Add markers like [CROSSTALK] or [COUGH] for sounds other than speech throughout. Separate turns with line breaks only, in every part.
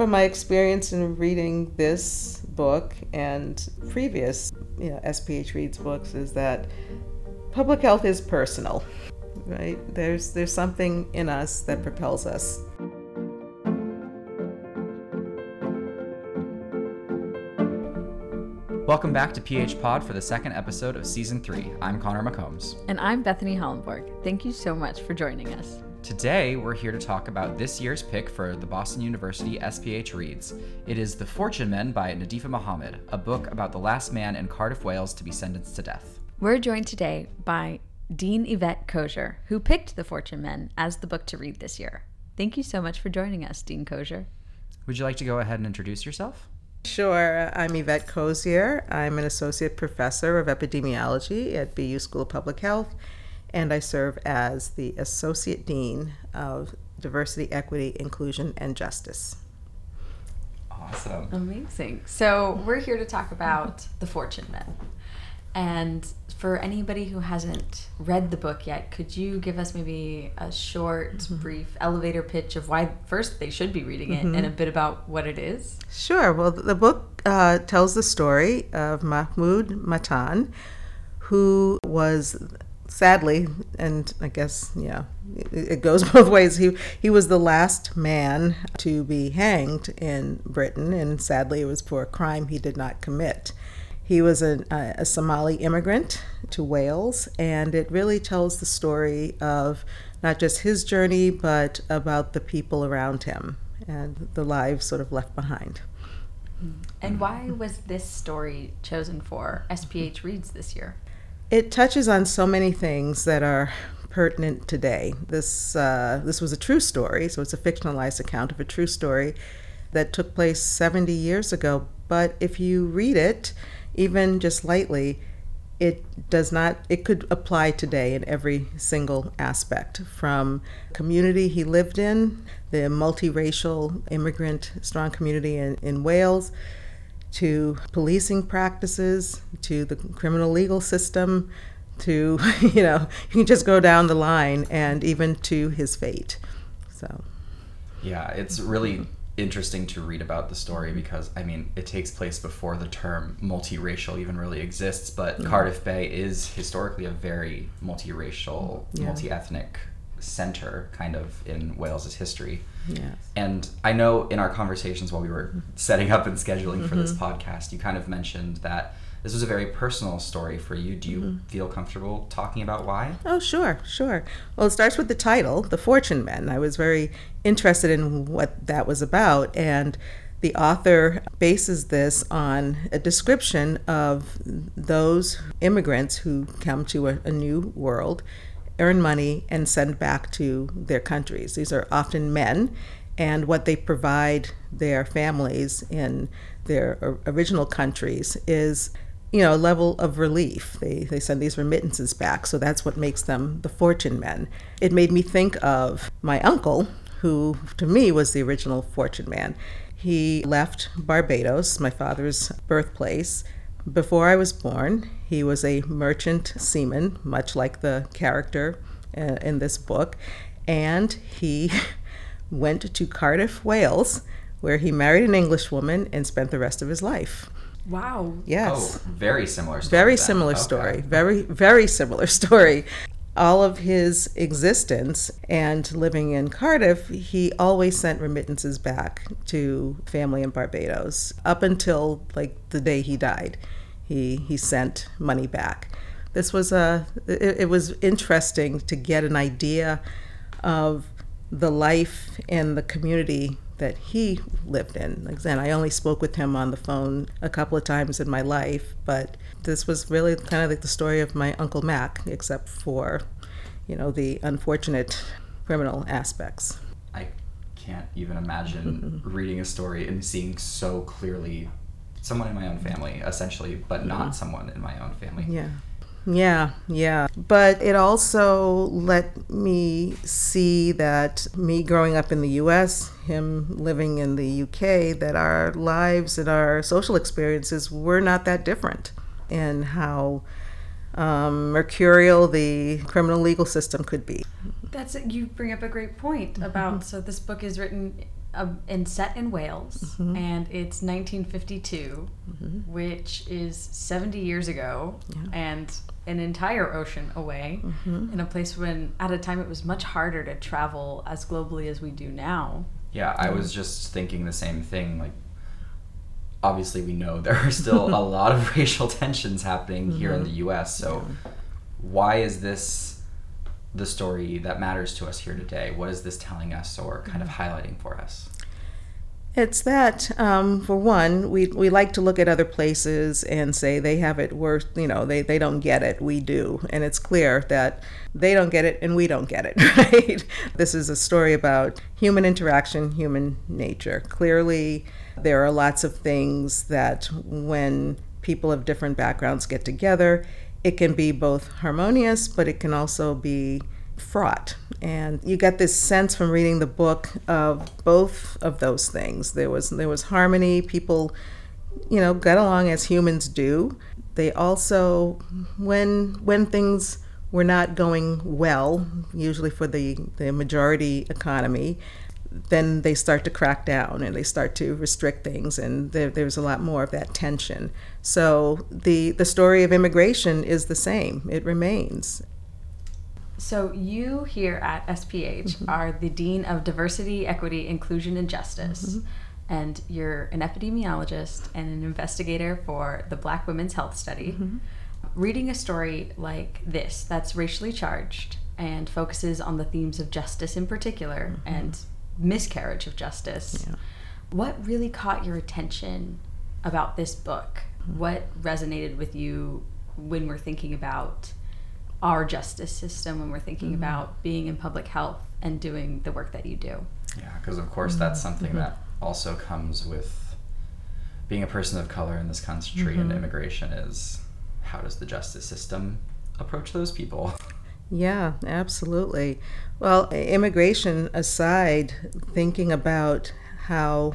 from my experience in reading this book and previous you know, SPH Reads books is that public health is personal, right? There's, there's something in us that propels us.
Welcome back to PH Pod for the second episode of season three. I'm Connor McCombs.
And I'm Bethany Hollenborg. Thank you so much for joining us.
Today, we're here to talk about this year's pick for the Boston University SPH Reads. It is The Fortune Men by Nadifa Mohamed, a book about the last man in Cardiff, Wales to be sentenced to death.
We're joined today by Dean Yvette Cozier, who picked The Fortune Men as the book to read this year. Thank you so much for joining us, Dean Cozier.
Would you like to go ahead and introduce yourself?
Sure. Uh, I'm Yvette Cozier. I'm an associate professor of epidemiology at BU School of Public Health, and I serve as the associate dean of diversity, equity, inclusion, and justice.
Awesome.
Amazing. So, we're here to talk about The Fortune Men. And for anybody who hasn't read the book yet, could you give us maybe a short, mm-hmm. brief elevator pitch of why first they should be reading it mm-hmm. and a bit about what it is?
Sure. Well, the book uh, tells the story of Mahmood Mattan, who was sadly, and I guess yeah, it goes [LAUGHS] both ways. He he was the last man to be hanged in Britain, and sadly, it was for a crime he did not commit. He was a, a, Somali immigrant to Wales, and it really tells the story of not just his journey, but about the people around him and the lives sort of left behind.
And why was this story chosen for SPH Reads this year?
It touches on so many things that are pertinent today. This uh, this was a true story, so it's a fictionalized account of a true story that took place 70 years ago. But if you read it, even just lightly, it does not it could apply today in every single aspect from community he lived in the multiracial immigrant strong community in, in wales to policing practices to the criminal legal system to [LAUGHS] you know you can just go down the line and even to his fate so
yeah it's really interesting to read about the story because I mean it takes place before the term multiracial even really exists, but yeah. Cardiff Bay is historically a very multiracial, yeah. multi-ethnic center kind of in Wales's history.
Yes.
And I know in our conversations while we were setting up and scheduling mm-hmm. for this mm-hmm. podcast, you kind of mentioned that this was a very personal story for you. Do you mm-hmm. feel comfortable talking about why?
Oh, sure, sure. Well, it starts with the title, The Fortune Men. I was very interested in what that was about. And the author bases this on a description of those immigrants who come to a, a new world, earn money, and send back to their countries. These are often men, and what they provide their families in their original countries is you know, a level of relief. They, they send these remittances back, so that's what makes them the fortune men. It made me think of my uncle, who to me was the original fortune man. He left Barbados, my father's birthplace, before I was born. He was a merchant seaman, much like the character uh, in this book, and he [LAUGHS] went to Cardiff, Wales, where he married an English woman and spent the rest of his life.
Wow.
Yes.
Oh, very similar story.
Very then. similar okay. story. Very, very similar [LAUGHS] story. All of his existence and living in Cardiff, he always sent remittances back to family in Barbados up until like the day he died. He he sent money back. This was a it, it was interesting to get an idea of the life and the community that he lived in. Like I I only spoke with him on the phone a couple of times in my life, but this was really kind of like the story of my Uncle Mac, except for, you know, the unfortunate criminal aspects.
I can't even imagine reading a story and seeing so clearly someone in my own family, essentially, but not mm-hmm. someone in my own family.
Yeah. Yeah, yeah. But it also let me see that me growing up in the US, him living in the UK, that our lives and our social experiences were not that different, and how um, mercurial the criminal legal system could be.
That's it. you bring up a great point about so this book is written um, and set in Wales mm-hmm. and it's 1952, mm-hmm. which is 70 years ago and an entire ocean away mm-hmm. in a place when at a time it was much harder to travel as globally as we do now.
Yeah, I was just thinking the same thing. Like, obviously, we know [LAUGHS] there are still a [LAUGHS] lot of racial tensions happening here in the U.S. So, why is this the story that matters to us here today? What is this telling us or kind of highlighting for us?
It's that, um, for one, we, we like to look at other places and say they have it worse, you know, they, they don't get it, we do. And it's clear that they don't get it and we don't get it, [LAUGHS] right? This is a story about human interaction, human nature. Clearly, there are lots of things that when people of different backgrounds get together, it can be both harmonious, but it can also be fraught. And you get this sense from reading the book of both of those things. There was there was harmony, people you know, got along as humans do. They also when when things were not going well, usually for the, the majority economy, then they start to crack down and they start to restrict things, and there, there's a lot more of that tension. So the the story of immigration is the same; it remains.
So you here at SPH mm-hmm. are the Dean of Diversity, Equity, Inclusion, and Justice. Mm-hmm. And you're an epidemiologist and an investigator for the Black Women's Health Study. Mm-hmm. Reading a story like this that's racially charged and focuses on the themes of justice in particular and miscarriage of justice.
Yeah.
What really caught your attention about this book? Hmm. What resonated with you when we're thinking about our justice system, when we're thinking mm-hmm. about being in public health and doing the work that you do?
Yeah, because of course that's mm-hmm. something mm-hmm. that also comes with being a person of color in this country and immigration is how does the justice system approach those people? [LAUGHS]
Yeah, absolutely. Well, immigration aside, thinking about how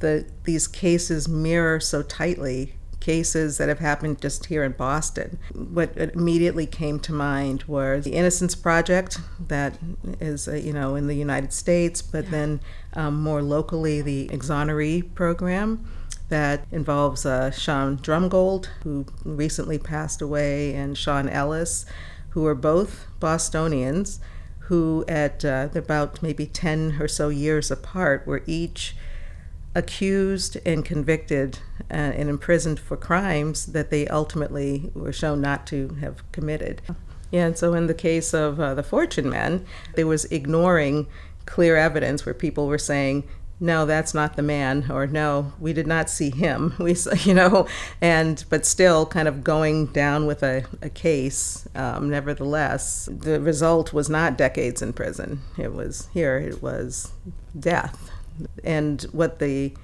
the these cases mirror so tightly cases that have happened just here in Boston. What immediately came to mind was the Innocence Project, that is, uh, you know, in the United States, but then um, more locally, the Exoneree program that involves uh, Shawn Drumgold, who recently passed away, and Sean Ellis, who are both Bostonians, who at uh, about maybe 10 or so years apart were each accused and convicted uh, and imprisoned for crimes that they ultimately were shown not to have committed. Yeah, and so in the case of uh, the Fortune Men, there was ignoring clear evidence where people were saying, no, that's not the man, or no, we did not see him. [LAUGHS] We, you know, and but still kind of going down with a, a case. Um, nevertheless, the result was not decades in prison. It was here. It was death. And what the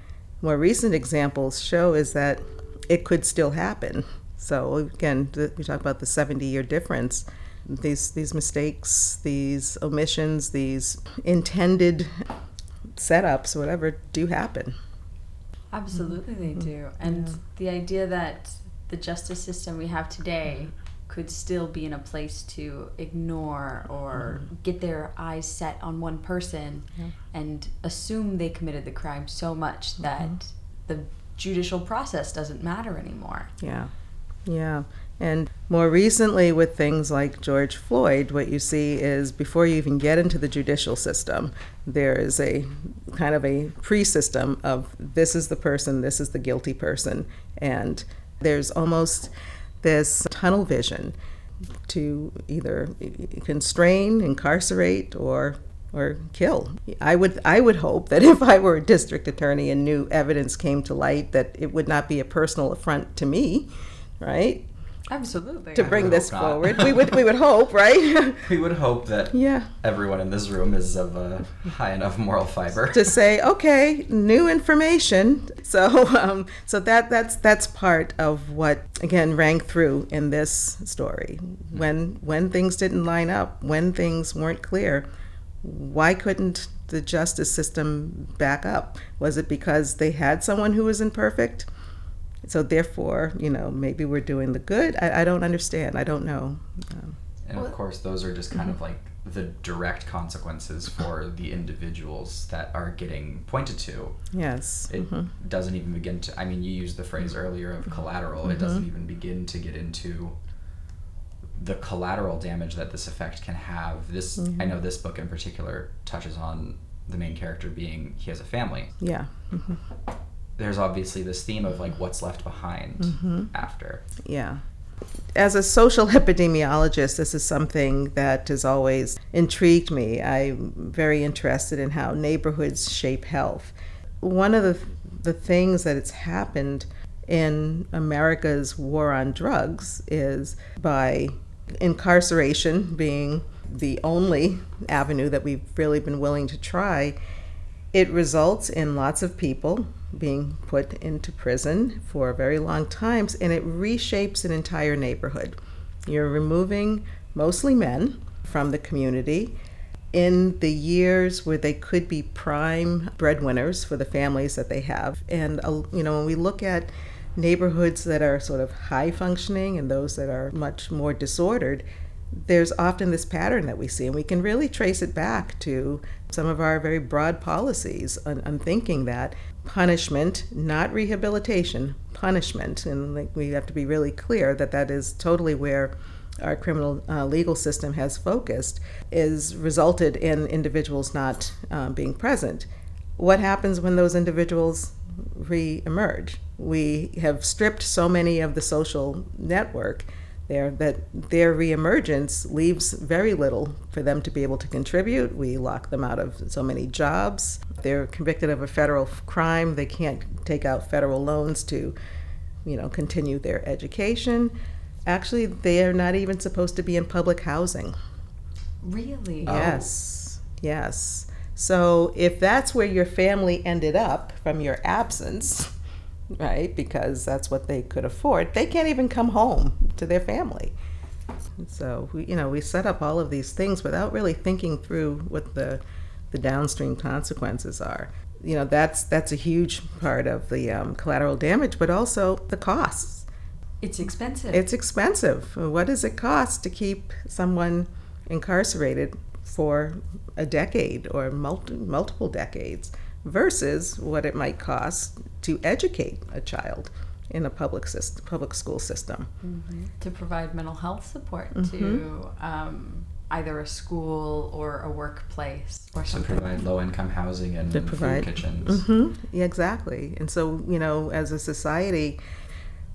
more recent examples show is that it could still happen. So again, we talk about the 70-year difference. These these mistakes, these omissions, these intended setups, whatever, do happen.
Absolutely, they mm-hmm. do. And the idea that the justice system we have today could still be in a place to ignore or mm-hmm. get their eyes set on one person and assume they committed the crime so much mm-hmm. that the judicial process doesn't matter anymore.
Yeah, yeah. And more recently, with things like George Floyd, what you see is before you even get into the judicial system, there is a kind of a pre system of this is the person, this is the guilty person. And there's almost this tunnel vision to either constrain, incarcerate, or or kill. I would I would hope that [LAUGHS] if I were a district attorney and new evidence came to light that it would not be a personal affront to me, right?
Absolutely.
To
I
bring this forward. We would we would hope, right? [LAUGHS]
We would hope that
yeah.
everyone in this room is of a high enough moral fiber.
to say, okay, new information. So, um, so that that's that's part of what again rang through in this story. When when things didn't line up, when things weren't clear, why couldn't the justice system back up? Was it because they had someone who was imperfect? So therefore, you know, maybe we're doing the good. I, I don't understand. I don't know. Um,
And of course, those are just kind of mm-hmm. like the direct consequences for the individuals that are getting pointed to.
Yes.
It mm-hmm. doesn't even begin to. I mean, you used the phrase mm-hmm. earlier of collateral. It doesn't even begin to get into the collateral damage that this effect can have. This, I know, this book in particular touches on the main character being he has a family.
Yeah.
There's obviously this theme of like what's left behind mm-hmm. after.
Yeah. As a social [LAUGHS] epidemiologist, this is something that has always intrigued me. I'm very interested in how neighborhoods shape health. One of the, the things that has happened in America's war on drugs is by incarceration being the only avenue that we've really been willing to try, it results in lots of people being put into prison for very long times and it reshapes an entire neighborhood. You're removing mostly men from the community in the years where they could be prime breadwinners for the families that they have. And, uh, you know, when we look at neighborhoods that are sort of high functioning and those that are much more disordered, there's often this pattern that we see, and we can really trace it back to some of our very broad policies on, on thinking that punishment, not rehabilitation, punishment, and like, we have to be really clear that that is totally where our criminal uh, legal system has focused, is resulted in individuals not um, being present. What happens when those individuals re-emerge? We have stripped so many of the social network there that their reemergence leaves very little for them to be able to contribute. We lock them out of so many jobs. They're convicted of a federal crime. They can't take out federal loans to, you know, continue their education. Actually, they are not even supposed to be in public housing.
Really?
Oh.
Yes, yes. So if that's where your family ended up from your absence, right, because that's what they could afford, they can't even come home to their family. So we, you know, we set up all of these things without really thinking through what the the downstream consequences are. You know, that's that's a huge part of the um, collateral damage, but also the costs.
It's expensive.
It's expensive. What does it cost to keep someone incarcerated for a decade or multi- multiple decades versus what it might cost to educate a child in a public system, public school system?
to provide mental health support to
Mm-hmm.
um, either a school or a workplace or something.
To provide low income housing and
To
food
provide-
kitchens.
hmm Yeah, exactly. And so, you know, as a society,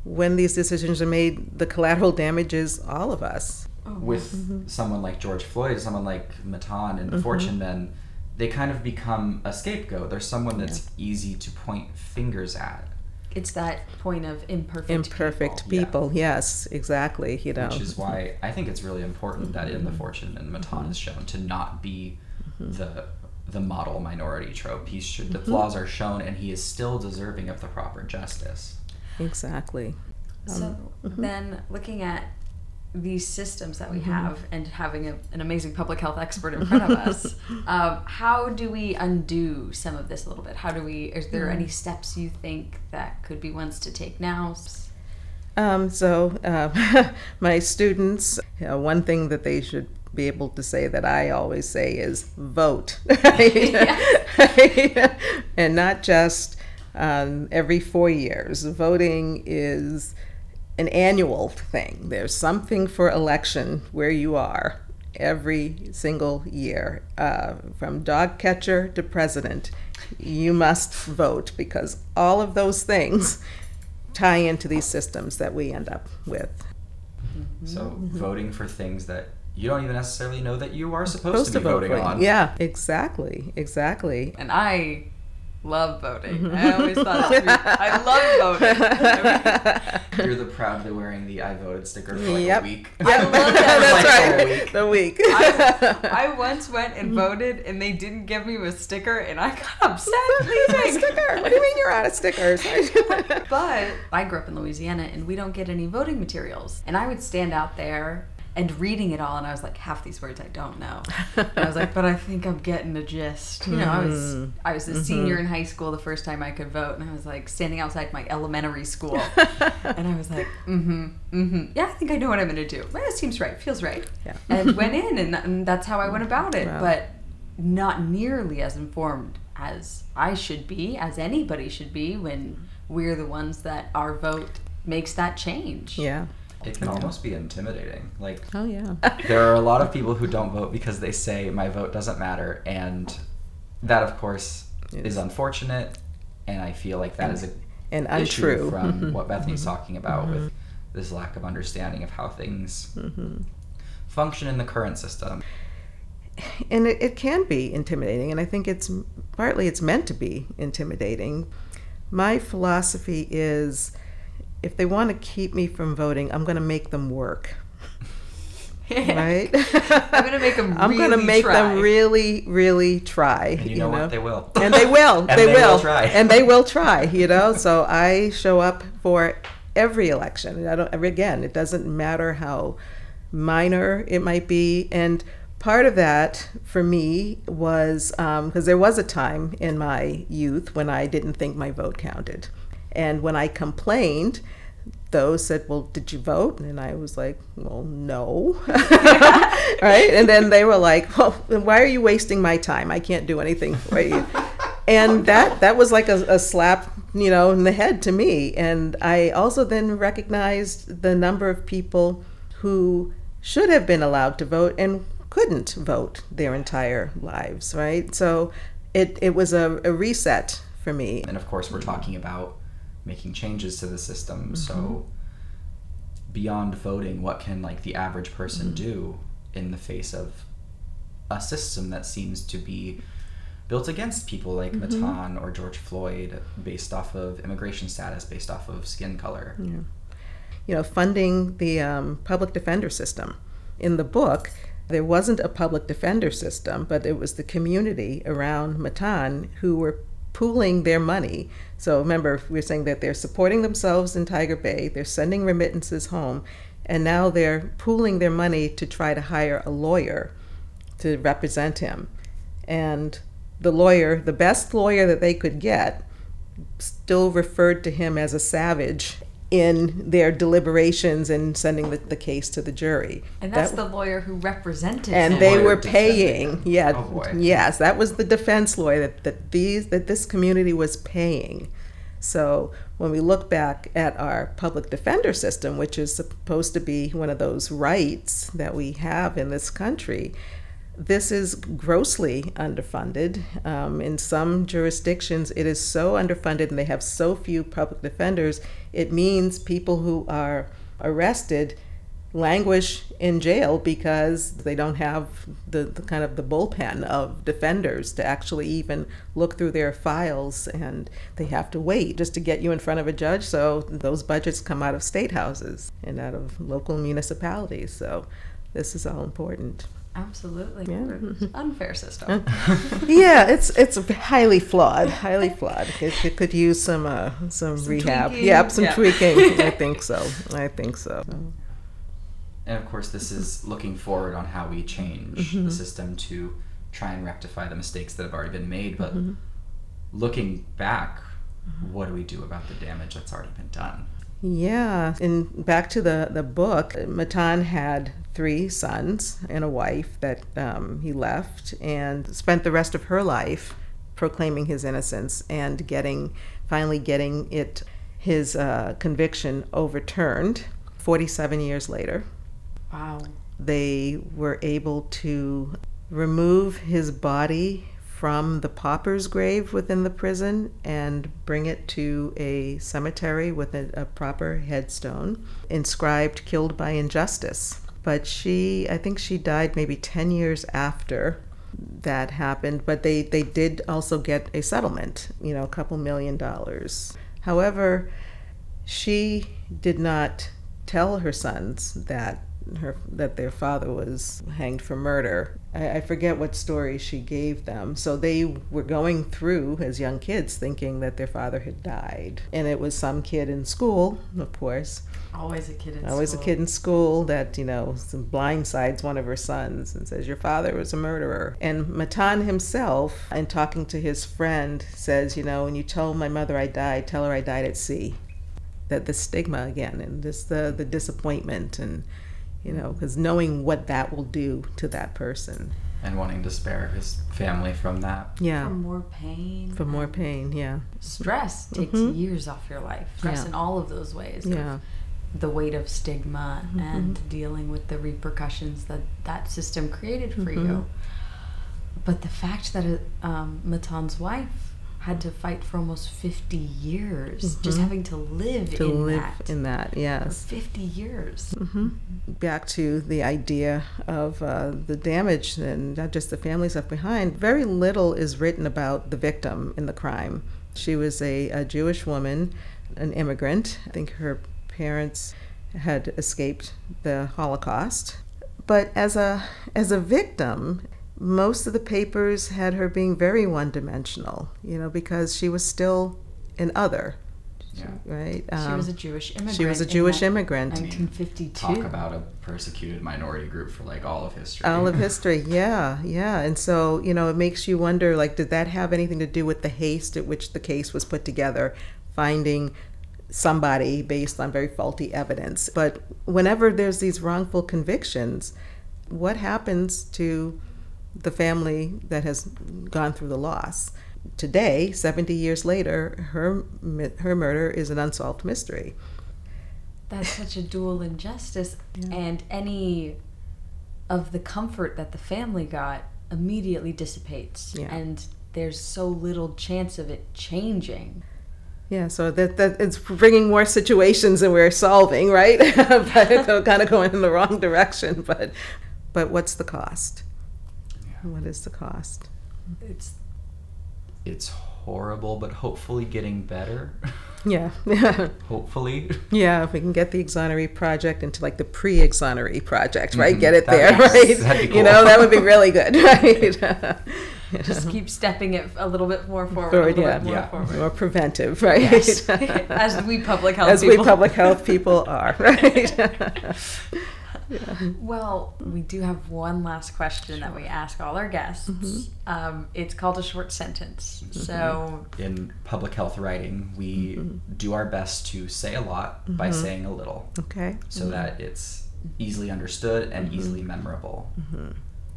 when these decisions are made, the collateral damage is all of us.
Oh,
with
Mm-hmm.
someone like George Floyd, someone like Mattan and the Fortune Men, they kind of become a scapegoat. There's someone that's easy to point fingers at,
It's that point of imperfect
Imperfect
people.
people. Yes, exactly. You know,
which is why I think it's really important that in the
Mm-hmm.
Fortune Men, Mattan is shown to not be the the model minority trope. He should
Mm-hmm.
the flaws are shown, and he is still deserving of the proper justice.
exactly.
So
mm-hmm.
then looking at these systems that we
Mm-hmm.
have and having a, an amazing public health expert in front of us, [LAUGHS] um, how do we undo some of this a little bit? How do we, is there
Mm.
any steps you think that could be ones to take now?
Um, so, uh, [LAUGHS] my students, you know, one thing that they should be able to say that I always say is vote. [LAUGHS] And not just um, every four years. Voting is an annual thing. There's something for election where you are every single year, uh, from dog catcher to president. You must vote because all of those things tie into these systems that we end up with.
So
Mm-hmm.
voting for things that you don't even necessarily know that you are supposed,
Supposed
to be voting
for.
on.
Yeah, exactly, exactly.
And I love voting. Mm-hmm. I always thought it was weird. I love voting. [LAUGHS] [LAUGHS]
You're the proudly wearing the I voted sticker for like
Yep.
a week.
I love [LAUGHS] that.
That's
Like
right.
week.
The week.
I, I once went and mm-hmm. voted and they didn't give me a sticker and I got upset leaving.
sticker. What do you mean you're out of stickers?
But I grew up in Louisiana and we don't get any voting materials. And I would stand out there and reading it all, and I was like, half these words I don't know. And I was like, but I think I'm getting the gist. You know, I was
Mm-hmm.
I was a senior in high school the first time I could vote, and I was like standing outside my elementary school, [LAUGHS] and I was like, mm-hmm, mm-hmm. Yeah, I think I know what I'm gonna do. Well, it seems right, feels right.
Yeah.
And went [LAUGHS] in, and, and that's how I went about it.
Wow.
But not nearly as informed as I should be, as anybody should be, when we're the ones that our vote makes that change.
Yeah.
It can almost be intimidating. Like
Oh yeah.
there are a lot of people who don't vote because they say my vote doesn't matter and that of course
It
is unfortunate and I feel like that is a
And
issue
untrue.
from mm-hmm. what Bethany's mm-hmm. talking about with mm-hmm. this lack of understanding of how things function in the current system.
and it, it can be intimidating and i think it's partly it's meant to be intimidating my philosophy is if they want to keep me from voting i'm going to make them work [LAUGHS] right
I'm gonna make 'em [LAUGHS]
i'm going to make
try.
them really really try
And you know what? They will.
and they will [LAUGHS]
And
they,
they
will
will try.
and they will try you know so i show up for every election i don't again it doesn't matter how minor it might be and part of that for me was um, because there was a time in my youth when i didn't think my vote counted and when i complained those said, Well, did you vote? And I was like, Well, no. [LAUGHS] right? And then they were like, Well, why are you wasting my time? I can't do anything for you. And that that was like a, a slap, you know, in the head to me. And I also then recognized the number of people who should have been allowed to vote and couldn't vote their entire lives, right? So it, it was a, a reset for me.
And of course, we're talking about making changes to the system. Mm-hmm. So, beyond voting, what can like the average person mm-hmm. do in the face of a system that seems to be built against people like mm-hmm. Mattan or George Floyd, based off of immigration status, based off of skin color? Yeah.
you know, funding the um, public defender system. In the book, there wasn't a public defender system, but it was the community around Mattan who were pooling their money. So remember, we're saying that they're supporting themselves in Tiger Bay, they're sending remittances home, and now they're pooling their money to try to hire a lawyer to represent him. And the lawyer, the best lawyer that they could get, still referred to him as a savage in their deliberations and sending the, the case to the jury.
And that's
That-
the lawyer who represented
and
him.
they
Lawyer
were paying yeah
Oh, boy.
yes that was the defense lawyer that, that these that this community was paying so when we look back at our public defender system which is supposed to be one of those rights that we have in this country this is grossly underfunded. Um, in some jurisdictions, it is so underfunded and they have so few public defenders, it means people who are arrested languish in jail because they don't have the, the kind of the bullpen of defenders to actually even look through their files and they have to wait just to get you in front of a judge so those budgets come out of state houses and out of local municipalities so this is all important
Absolutely.
Yeah. [LAUGHS]
Unfair system. [LAUGHS]
yeah, it's it's highly flawed, highly [LAUGHS] flawed. It, it could use some uh, some, rehab.
tweaking.
Yep, some
Yeah.
tweaking. I think so. I think so.
And of course, this is looking forward on how we change the mm-hmm. system to try and rectify the mistakes that have already been made. But mm-hmm. looking back, mm-hmm. what do we do about the damage that's already been done?
Yeah, and back to the the book, Mattan had three sons and a wife that um, he left, and spent the rest of her life proclaiming his innocence and getting finally getting it his uh, conviction overturned. Forty seven years later.
Wow.
they were able to remove his body from the pauper's grave within the prison and bring it to a cemetery with a, a proper headstone inscribed killed by injustice. But she i think she died maybe 10 years after that happened but they they did also get a settlement you know a couple million dollars. However she did not tell her sons that her that their father was hanged for murder. I, I forget what story she gave them. So they were going through as young kids thinking that their father had died, and it was some kid in school, of course.
Always a kid in
Always
school.
a kid in school that you know blindsides one of her sons and says your father was a murderer. And Mattan himself, in talking to his friend, says, you know, when you tell my mother I died, tell her I died at sea. That the stigma again, and just the the disappointment, and you know, because knowing what that will do to that person.
And wanting to spare his family from that.
Yeah.
For more pain.
For more pain. Yeah.
Stress takes
Mhm.
years off your life. Stress
Yeah.
in all of those ways.
Yeah.
The weight of stigma
Mhm.
and dealing with the repercussions that that system created for
Mhm.
you. But the fact that it, um, Mattan's wife had to fight for almost 50 years, just
Mhm.
having to live
To
in
live
that
in that.
for
Yes.
50 years.
hmm Back to the idea of uh, the damage and not just the families left behind. Very little is written about the victim in the crime. She was a, a Jewish woman, an immigrant. I think her parents had escaped the Holocaust. But as a as a victim, most of the papers had her being very one-dimensional. You know, because she was still an other,
Yeah.
right?
she
Um,
was a Jewish immigrant.
she was a Jewish
that
immigrant.
1952.
Talk about a persecuted minority group for like all of history.
all of [LAUGHS] history yeah yeah and so you know it makes you wonder like did that have anything to do with the haste at which the case was put together finding somebody based on very faulty evidence but whenever there's these wrongful convictions what happens to the family that has gone through the loss today 70 years later her her murder is an unsolved mystery
That's such a dual injustice, and any of the comfort that the family got immediately dissipates,
Yeah.
and there's so little chance of it changing.
Yeah, so that, that it's bringing more situations than we're solving, right? [LAUGHS] but it's kind of going in the wrong direction. But but what's the cost?
Yeah.
What is the cost?
It's
It's horrible, but hopefully getting better. [LAUGHS]
Yeah, yeah, [LAUGHS]
hopefully.
yeah. If we can get the exoneree project into like the pre-exoneree project, right?
Mhm.
Get it
That'd
there,
be- [LAUGHS]
right?
that'd be
You know, that would be really good, right?
just keep stepping it a little bit more forward,
Forward,
a little
yeah.
bit more
Yeah.
forward.
More preventive, right?
Yes. As we public health
As we public health people are, right? [LAUGHS]
Well, we do have one last question that we ask all our guests.
Mhm.
Um, it's called a short sentence. So
In public health writing, we
Mhm.
do our best to say a lot by
Mhm.
saying a little
okay.
so that it's easily understood and easily memorable.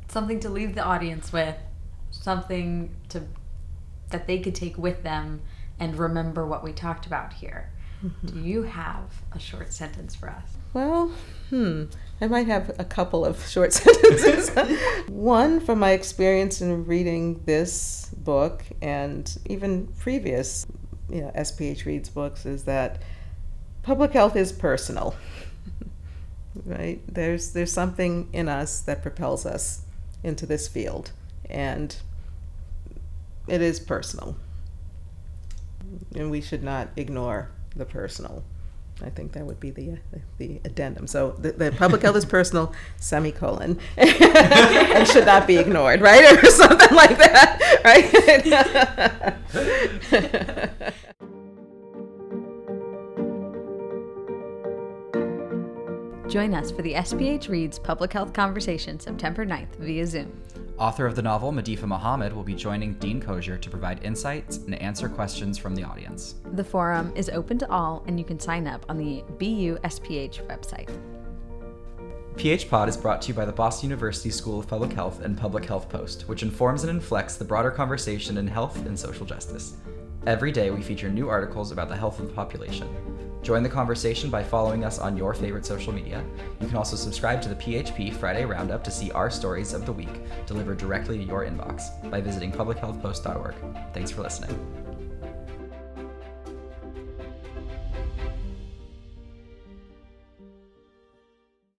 Something to leave the audience with, something to that they could take with them and remember what we talked about here. Do you have a short sentence for us?
Well, hmm. I might have a couple of short [LAUGHS] sentences. One from my experience in reading this book and even previous you know, SPH Reads books is that public health is personal. [LAUGHS] right? There's there's something in us that propels us into this field and it is personal. And we should not ignore the personal. I think that would be the uh, the addendum. So the, the public health is personal, semicolon, [LAUGHS] and should not be ignored, right, [LAUGHS] or something like that, right? [LAUGHS]
Join us for the SPH Reads Public Health Conversation September 9th via Zoom.
Author of the novel, Nadifa Mohamed, will be joining Dean Cozier to provide insights and answer questions from the audience.
The forum is open to all, and you can sign up on the BUSPH website.
PH Pod is brought to you by the Boston University School of Public Health and Public Health Post, which informs and inflects the broader conversation in health and social justice. Every day, we feature new articles about the health of the population. Join the conversation by following us on your favorite social media. You can also subscribe to the PHP Friday Roundup to see our stories of the week delivered directly to your inbox by visiting publichealthpost.org. Thanks for listening.